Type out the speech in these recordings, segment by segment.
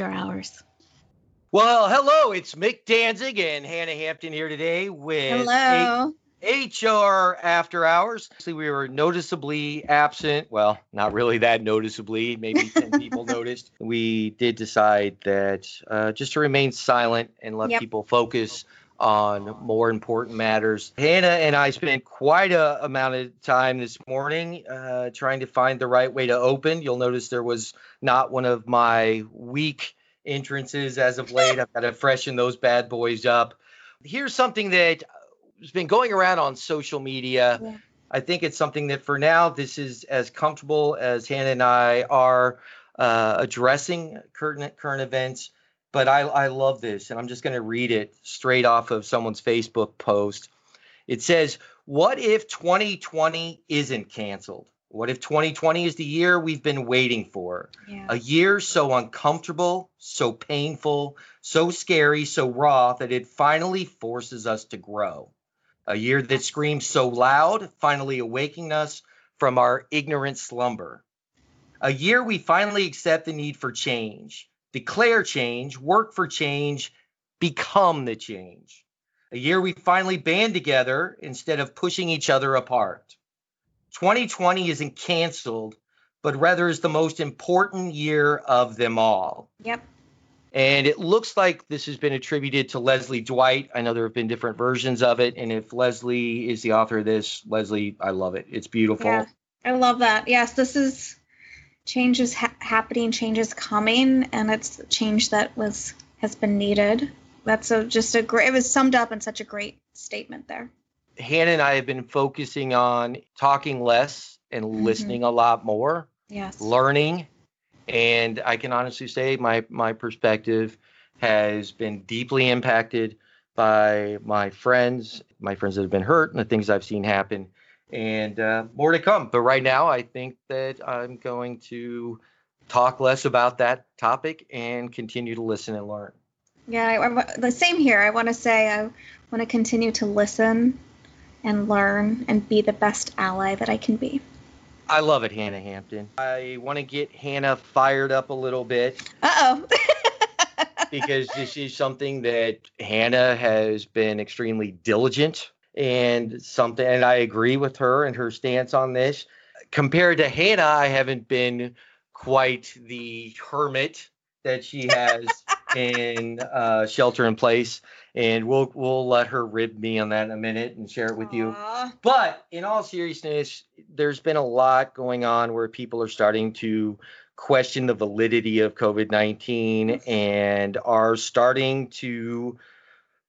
After Hours. Well, hello, it's Mick Danzig and Hannah Hampton here today with Hello. HR After Hours. Actually, we were noticeably absent. Well, not really that noticeably. Maybe 10 people noticed. We did decide that uh, just to remain silent and let Yep. people focus on more important matters. Hannah and I spent quite a amount of time this morning uh, trying to find the right way to open. You'll notice there was not one of my weak entrances as of late. I've got to freshen those bad boys up. Here's something that has been going around on social media. Yeah. I think it's something that for now, this is as comfortable as Hannah and I are uh, addressing current current events. But I, I love this, and I'm just going to read it straight off of someone's Facebook post. It says, What if 2020 isn't canceled? What if 2020 is the year we've been waiting for? Yeah. A year so uncomfortable, so painful, so scary, so raw that it finally forces us to grow. A year that screams so loud, finally awakening us from our ignorant slumber. A year we finally accept the need for change, declare change, work for change, become the change. A year we finally band together instead of pushing each other apart. 2020 isn't canceled, but rather is the most important year of them all. Yep. And it looks like this has been attributed to Leslie Dwight. I know there have been different versions of it. And if Leslie is the author of this, Leslie, I love it. It's beautiful. Yeah. I love that. Yes, this is change is ha- happening, change is coming, and it's change that was has been needed. That's a just a great. It was summed up in such a great statement there. Hannah and I have been focusing on talking less and Mhm. listening a lot more, Yes. learning. And I can honestly say my my perspective has been deeply impacted by my friends, my friends that have been hurt, and the things I've seen happen. And uh, more to come. But right now, I think that I'm going to talk less about that topic and continue to listen and learn. Yeah, I, I- the same here. I want to say I want to continue to listen and learn and be the best ally that I can be. I love it, Hannah Hampton. I want to get Hannah fired up a little bit. Uh oh. because this is something that Hannah has been extremely diligent and something, and I agree with her and her stance on this. Compared to Hannah, I haven't been quite the hermit that she has in uh, shelter in place, and we'll we'll let her rib me on that in a minute and share it with you. But in all seriousness, there's been a lot going on where people are starting to question the validity of COVID 19 and are starting to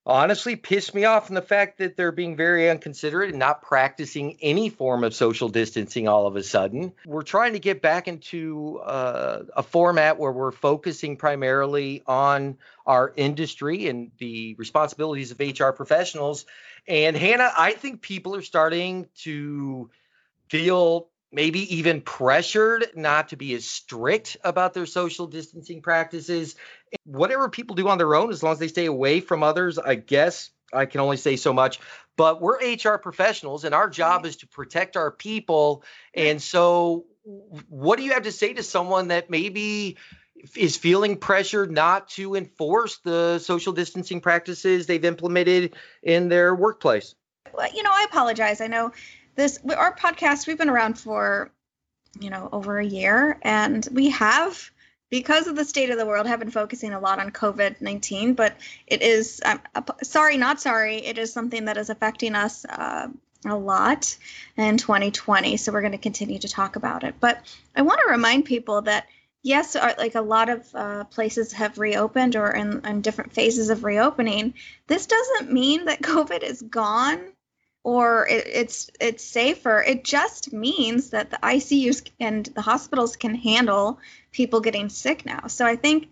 honestly piss me off in the fact that they're being very unconsiderate and not practicing any form of social distancing all of a sudden. We're trying to get back into uh, a format where we're focusing primarily on our industry and the responsibilities of HR professionals. And Hannah, I think people are starting to feel maybe even pressured not to be as strict about their social distancing practices. Whatever people do on their own, as long as they stay away from others, I guess I can only say so much. But we're HR professionals, and our job is to protect our people. And so, what do you have to say to someone that maybe is feeling pressured not to enforce the social distancing practices they've implemented in their workplace? Well, you know, I apologize. I know this our podcast. We've been around for you know over a year, and we have because of the state of the world have been focusing a lot on COVID nineteen. But it is I'm sorry, not sorry. It is something that is affecting us. Uh, a lot in 2020 so we're going to continue to talk about it but i want to remind people that yes our, like a lot of uh, places have reopened or in, in different phases of reopening this doesn't mean that covid is gone or it, it's it's safer. It just means that the ICUs and the hospitals can handle people getting sick now. So I think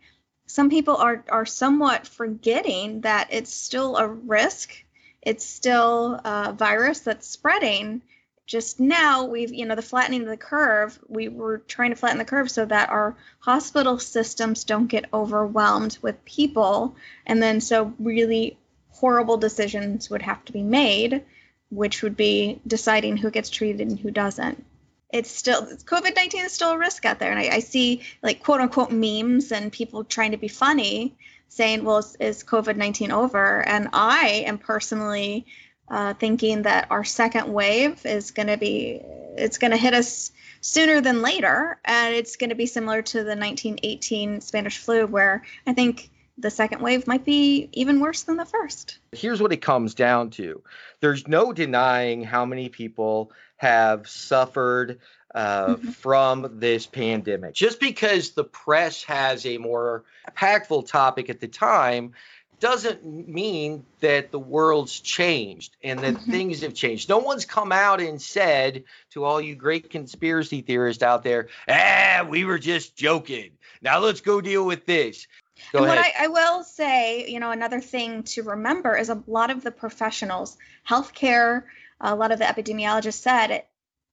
some people are are somewhat forgetting that it's still a risk. It's still a virus that's spreading. Just now, we've you know the flattening of the curve. We were trying to flatten the curve so that our hospital systems don't get overwhelmed with people, and then so really horrible decisions would have to be made which would be deciding who gets treated and who doesn't. it's still COVID nineteen is still a risk out there, and I, I, see like quote unquote memes and people trying to be funny, saying, "Well, is, is COVID nineteen over?" And I am personally uh, thinking that our second wave is going to be it's going to hit us sooner than later, and it's going to be similar to the 1918 Spanish flu, where I think the second wave might be even worse than the first. Here's what it comes down to there's no denying how many people have suffered uh, mm-hmm. from this pandemic. Just because the press has a more impactful topic at the time doesn't mean that the world's changed and that mm-hmm. things have changed. No one's come out and said to all you great conspiracy theorists out there, ah, we were just joking. Now let's go deal with this. Go and ahead. what I, I, will say, you know, another thing to remember is a lot of the professionals, healthcare, a lot of the epidemiologists said,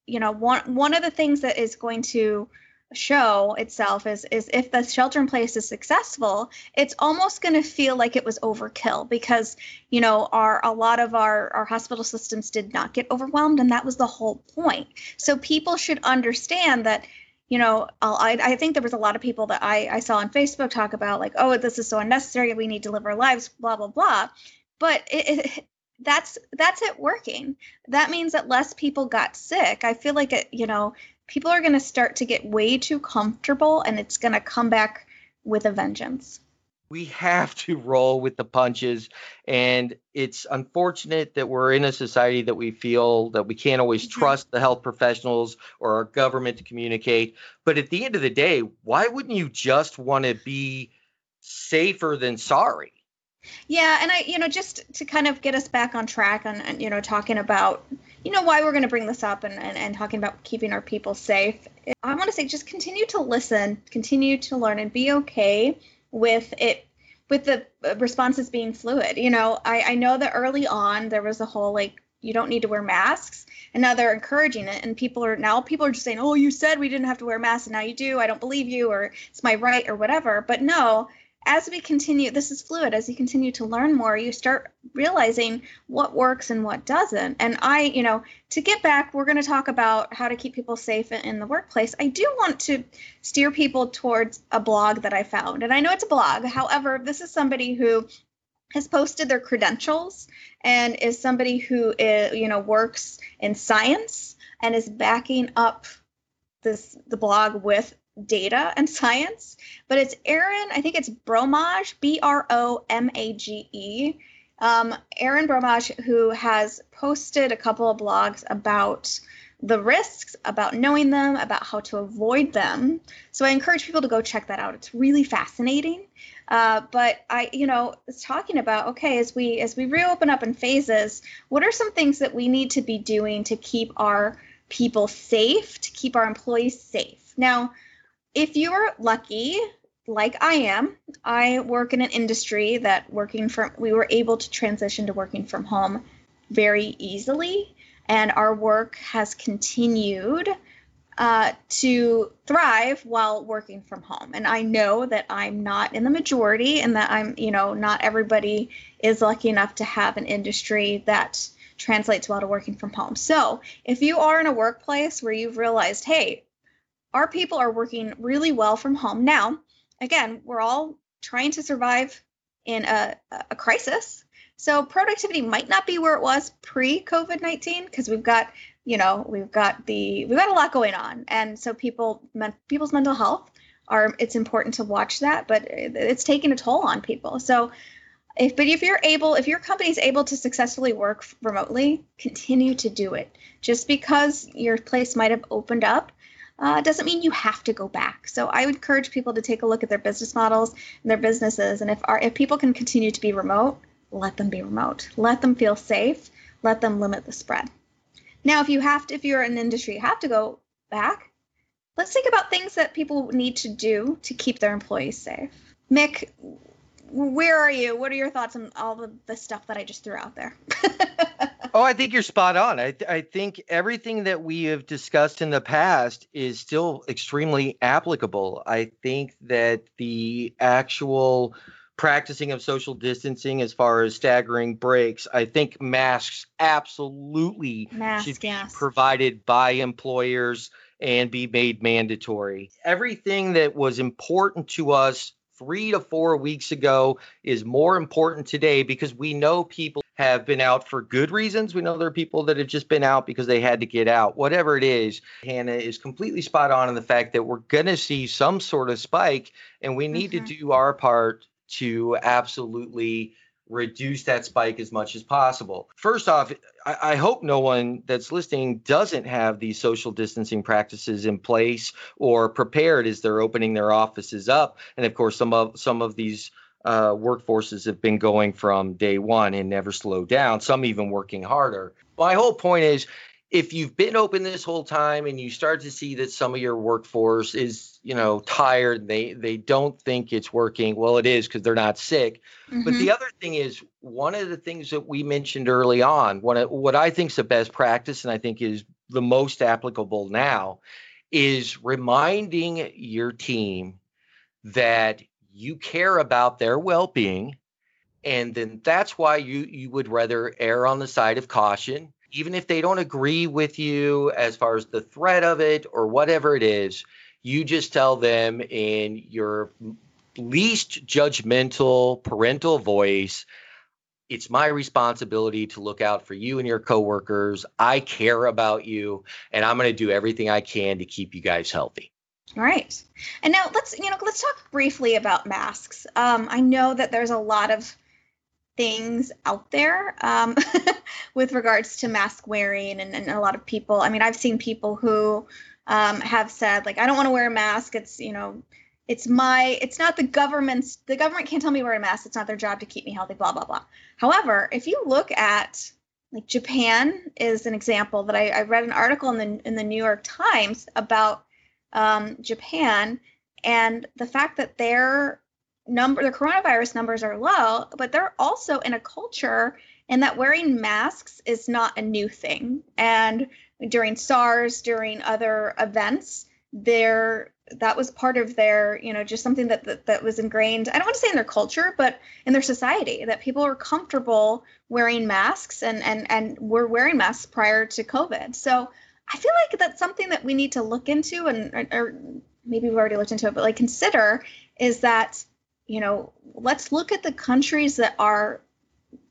you know, one one of the things that is going to show itself is is if the shelter in place is successful it's almost going to feel like it was overkill because you know our a lot of our our hospital systems did not get overwhelmed and that was the whole point so people should understand that you know, I, I think there was a lot of people that I, I saw on Facebook talk about like, oh, this is so unnecessary. We need to live our lives, blah blah blah. But it, it, that's that's it working. That means that less people got sick. I feel like it, you know, people are going to start to get way too comfortable, and it's going to come back with a vengeance we have to roll with the punches and it's unfortunate that we're in a society that we feel that we can't always mm-hmm. trust the health professionals or our government to communicate but at the end of the day why wouldn't you just want to be safer than sorry yeah and i you know just to kind of get us back on track on and you know talking about you know why we're going to bring this up and, and, and talking about keeping our people safe i want to say just continue to listen continue to learn and be okay with it with the uh, responses being fluid. You know, I, I know that early on there was a whole like you don't need to wear masks and now they're encouraging it and people are now people are just saying oh you said we didn't have to wear masks and now you do i don't believe you or it's my right or whatever but no as we continue, this is fluid. As you continue to learn more, you start realizing what works and what doesn't. And I, you know, to get back, we're going to talk about how to keep people safe in the workplace. I do want to steer people towards a blog that I found. And I know it's a blog. However, this is somebody who has posted their credentials and is somebody who is, you know, works in science and is backing up this the blog with data and science, but it's Erin, I think it's Bromage, B R O M A G E. Um, Erin Bromage, who has posted a couple of blogs about the risks, about knowing them, about how to avoid them. So I encourage people to go check that out. It's really fascinating. Uh, but I, you know, was talking about okay, as we as we reopen up in phases, what are some things that we need to be doing to keep our people safe, to keep our employees safe? Now, if you're lucky, like I am, I work in an industry that working from we were able to transition to working from home very easily, and our work has continued uh, to thrive while working from home. And I know that I'm not in the majority, and that I'm, you know, not everybody is lucky enough to have an industry that translates well to working from home. So if you are in a workplace where you've realized, hey, our people are working really well from home. Now, again, we're all trying to survive in a, a crisis. So productivity might not be where it was pre COVID 19 because we've got, you know, we've got the, we've got a lot going on. And so people, men, people's mental health are, it's important to watch that, but it's taking a toll on people. So, if, but if you're able, if your company is able to successfully work remotely, continue to do it. Just because your place might have opened up uh, doesn't mean you have to go back. So I would encourage people to take a look at their business models and their businesses. And if our, if people can continue to be remote, let them be remote. Let them feel safe. Let them limit the spread. Now, if you have to, if you're in an industry, you have to go back. Let's think about things that people need to do to keep their employees safe. Mick, where are you? What are your thoughts on all the, the stuff that I just threw out there? oh, I think you're spot on. I, I think everything that we have discussed in the past is still extremely applicable. I think that the actual practicing of social distancing as far as staggering breaks, I think masks absolutely Mask, should be yes. provided by employers and be made mandatory. Everything that was important to us three to four weeks ago is more important today because we know people have been out for good reasons. We know there are people that have just been out because they had to get out. Whatever it is, Hannah is completely spot on in the fact that we're going to see some sort of spike and we need mm-hmm. to do our part to absolutely reduce that spike as much as possible. First off, I, I, hope no one that's listening doesn't have these social distancing practices in place or prepared as they're opening their offices up. And of course, some of some of these uh, workforces have been going from day one and never slowed down. Some even working harder. My whole point is if you've been open this whole time and you start to see that some of your workforce is you know tired they they don't think it's working well it is because they're not sick mm-hmm. but the mm-hmm. other thing is one of the things that we mentioned early on one of, what i think is the best practice and i think is the most applicable now is reminding your team that you care about their well-being and then that's why you you would rather err on the side of caution even if they don't agree with you as far as the threat of it or whatever it is, you just tell them in your least judgmental parental voice it's my responsibility to look out for you and your coworkers. I care about you and I'm going to do everything I can to keep you guys healthy. All right. And now let's you know let's talk briefly about masks. Um, I know that there's a lot of things out there um, with regards to mask wearing and, and, a lot of people i mean i've seen people who um, have said like i don't want to wear a mask it's you know it's my it's not the government's the government can't tell me to wear a mask it's not their job to keep me healthy blah blah blah however if you look at like japan is an example that i, I read an article in the in the new york times about um, japan and the fact that their number the coronavirus numbers are low, but they're also in a culture and that wearing masks is not a new thing. And during SARS, during other events, there that was part of their, you know, just something that, that that was ingrained. I don't want to say in their culture, but in their society that people were comfortable wearing masks and and and were wearing masks prior to COVID. So I feel like that's something that we need to look into and or, or maybe we've already looked into it, but like consider is that you know, let's look at the countries that are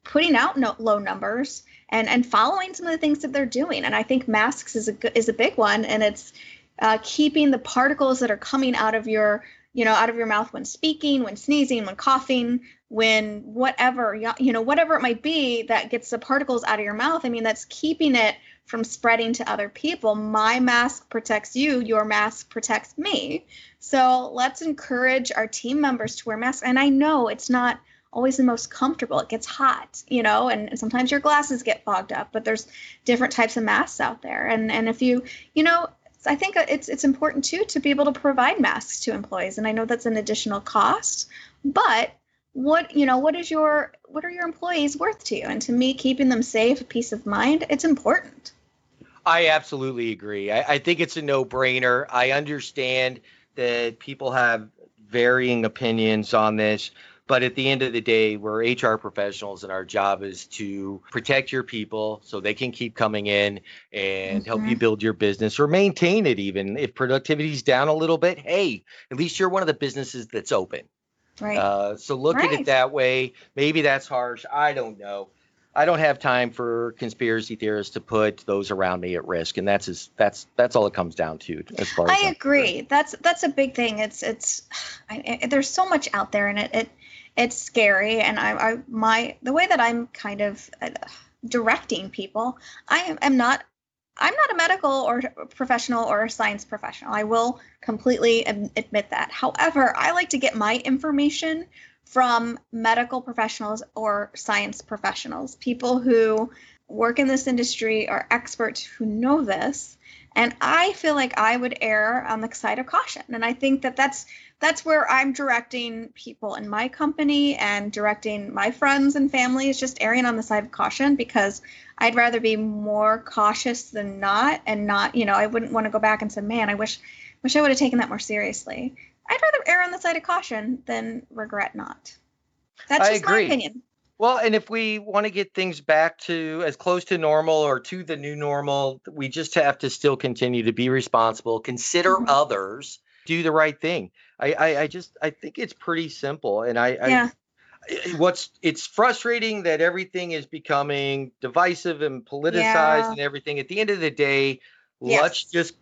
putting out no, low numbers and and following some of the things that they're doing. And I think masks is a is a big one, and it's uh, keeping the particles that are coming out of your you know out of your mouth when speaking, when sneezing, when coughing, when whatever you know whatever it might be that gets the particles out of your mouth. I mean that's keeping it from spreading to other people. My mask protects you, your mask protects me. So let's encourage our team members to wear masks. And I know it's not always the most comfortable. It gets hot, you know, and sometimes your glasses get fogged up, but there's different types of masks out there. And and if you, you know, I think it's it's important too to be able to provide masks to employees. And I know that's an additional cost, but what you know what is your what are your employees worth to you and to me keeping them safe peace of mind it's important I absolutely agree. I, I think it's a no brainer. I understand that people have varying opinions on this. But at the end of the day, we're HR professionals, and our job is to protect your people so they can keep coming in and mm-hmm. help you mm-hmm. build your business or maintain it. Even if productivity's down a little bit, hey, at least you're one of the businesses that's open. Right. Uh, so look right. at it that way. Maybe that's harsh. I don't know. I don't have time for conspiracy theorists to put those around me at risk, and that's as, that's that's all it comes down to. As far as I agree, that's that's a big thing. It's it's I, I, there's so much out there, and it, it it's scary. And I, I my the way that I'm kind of uh, directing people, I am not I'm not a medical or professional or a science professional. I will completely admit that. However, I like to get my information from medical professionals or science professionals, people who work in this industry are experts who know this. And I feel like I would err on the side of caution. And I think that that's that's where I'm directing people in my company and directing my friends and family is just erring on the side of caution because I'd rather be more cautious than not and not, you know, I wouldn't want to go back and say, man, I wish wish I would have taken that more seriously. I'd rather err on the side of caution than regret not. That's just my opinion. Well, and if we want to get things back to as close to normal or to the new normal, we just have to still continue to be responsible, consider mm-hmm. others, do the right thing. I, I, I, just I think it's pretty simple, and I, yeah. I what's it's frustrating that everything is becoming divisive and politicized yeah. and everything. At the end of the day, yes. let's just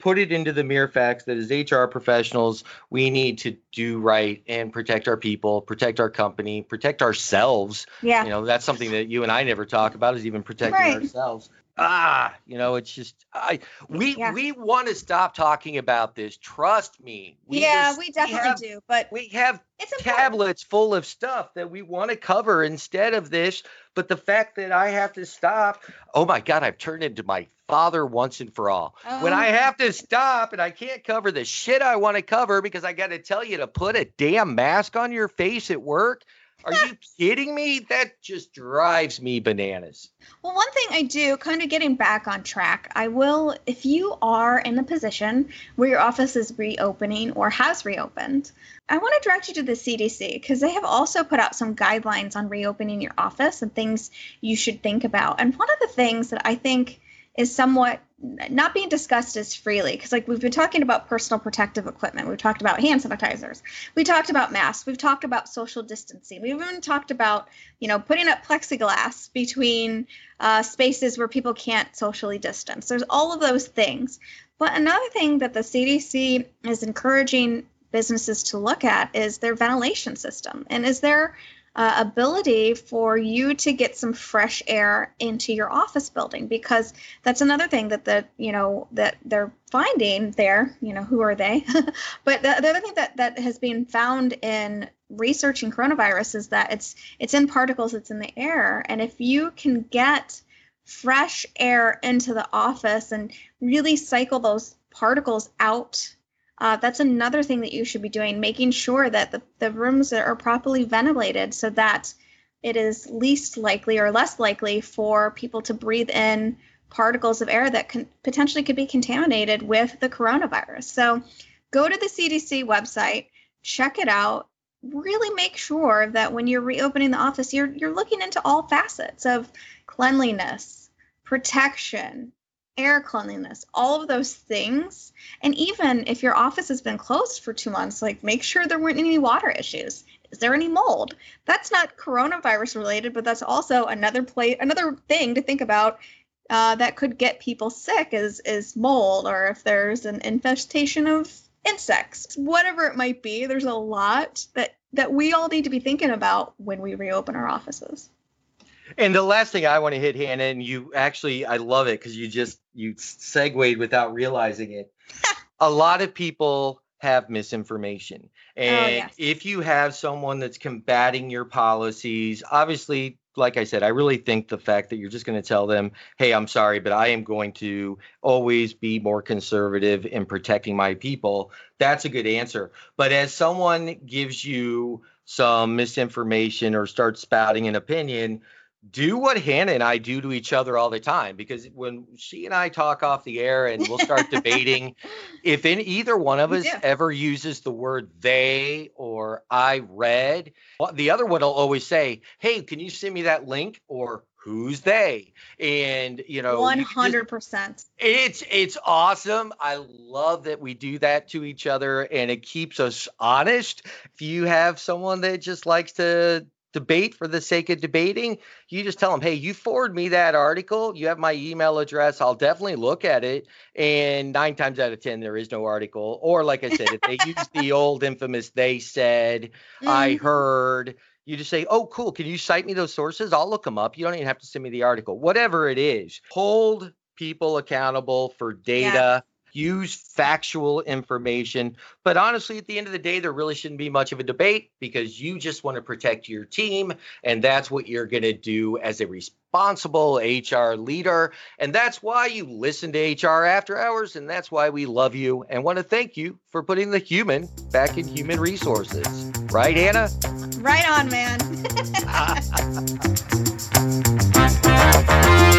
put it into the mere facts that as HR professionals, we need to do right and protect our people, protect our company, protect ourselves. Yeah. You know, that's something that you and I never talk about is even protecting right. ourselves ah, you know, it's just I we yeah. we want to stop talking about this. Trust me. We yeah, just, we definitely we have, do. But we have tablets full of stuff that we want to cover instead of this. But the fact that I have to stop, oh my God, I've turned into my father once and for all. Oh. When I oh. have to stop and I can't cover the shit I want to cover because I got to tell you to put a damn mask on your face at work are you kidding me? That just drives me bananas. Well, one thing I do, kind of getting back on track, I will, if you are in the position where your office is reopening or has reopened, I want to direct you to the CDC because they have also put out some guidelines on reopening your office and things you should think about. And one of the things that I think is somewhat not being discussed as freely because like we've been talking about personal protective equipment. We've talked about hand sanitizers. We talked about masks. We've talked about social distancing. We've even talked about you know putting up plexiglass between uh, spaces where people can't socially distance. There's all of those things. But another thing that the cdc is encouraging businesses to look at is their ventilation system. And is there uh, ability for you to get some fresh air into your office building because that's another thing that the you know that they're finding there you know who are they? But the, the other thing that that has been found in researching coronavirus is that it's it's in particles it's in the air. And if you can get fresh air into the office and really cycle those particles out uh, that's another thing that you should be doing, making sure that the, the rooms are properly ventilated so that it is least likely or less likely for people to breathe in particles of air that can potentially could be contaminated with the coronavirus. So go to the CDC website, check it out, really make sure that when you're reopening the office, you're you're looking into all facets of cleanliness, protection, air cleanliness, all of those things. And even if your office has been closed for two months, like make sure there weren't any water issues. Is there any mold? That's not coronavirus related, but that's also another play, another thing to think about uh, that could get people sick is is mold, or if there's an infestation of insects, whatever it might be. There's a lot that that we all need to be thinking about when we reopen our offices. And the last thing I want to hit, Hannah, and you actually, I love it because you just you segued without realizing it. a lot of people have misinformation, oh, and oh, yes. if you have someone that's combating your policies, obviously, like I said, I really think the fact that you're just going to tell them, "Hey, I'm sorry, but I am going to always be more conservative in protecting my people." That's a good answer. But as someone gives you some misinformation or starts spouting an opinion do what Hannah and I do to each other all the time because when she and I talk off the air and we'll start debating if in either one of us yeah. ever uses the word they or I read, the other one will always say, "Hey, can you send me that link?" or who's they and you know 100% it's it's awesome i love that we do that to each other and it keeps us honest if you have someone that just likes to debate for the sake of debating, you just tell them, hey, you forward me that article. You have my email address. I'll definitely look at it. And nine times out of 10, there is no article. Or, like I said, if they use the old infamous they said, mm. I mm-hmm. heard, you just say, oh, cool. Can you cite me those sources? I'll look them up. You don't even have to send me the article. Whatever it is, hold people accountable for data. Yeah use factual information. But honestly, at the end of the day, there really shouldn't be much of a debate because you just want to protect your team. And that's what you're going to do as a responsible HR leader. And that's why you listen to HR after hours. And that's why we love you and want to thank you for putting the human back in human resources. Right, Hannah? Right on, man.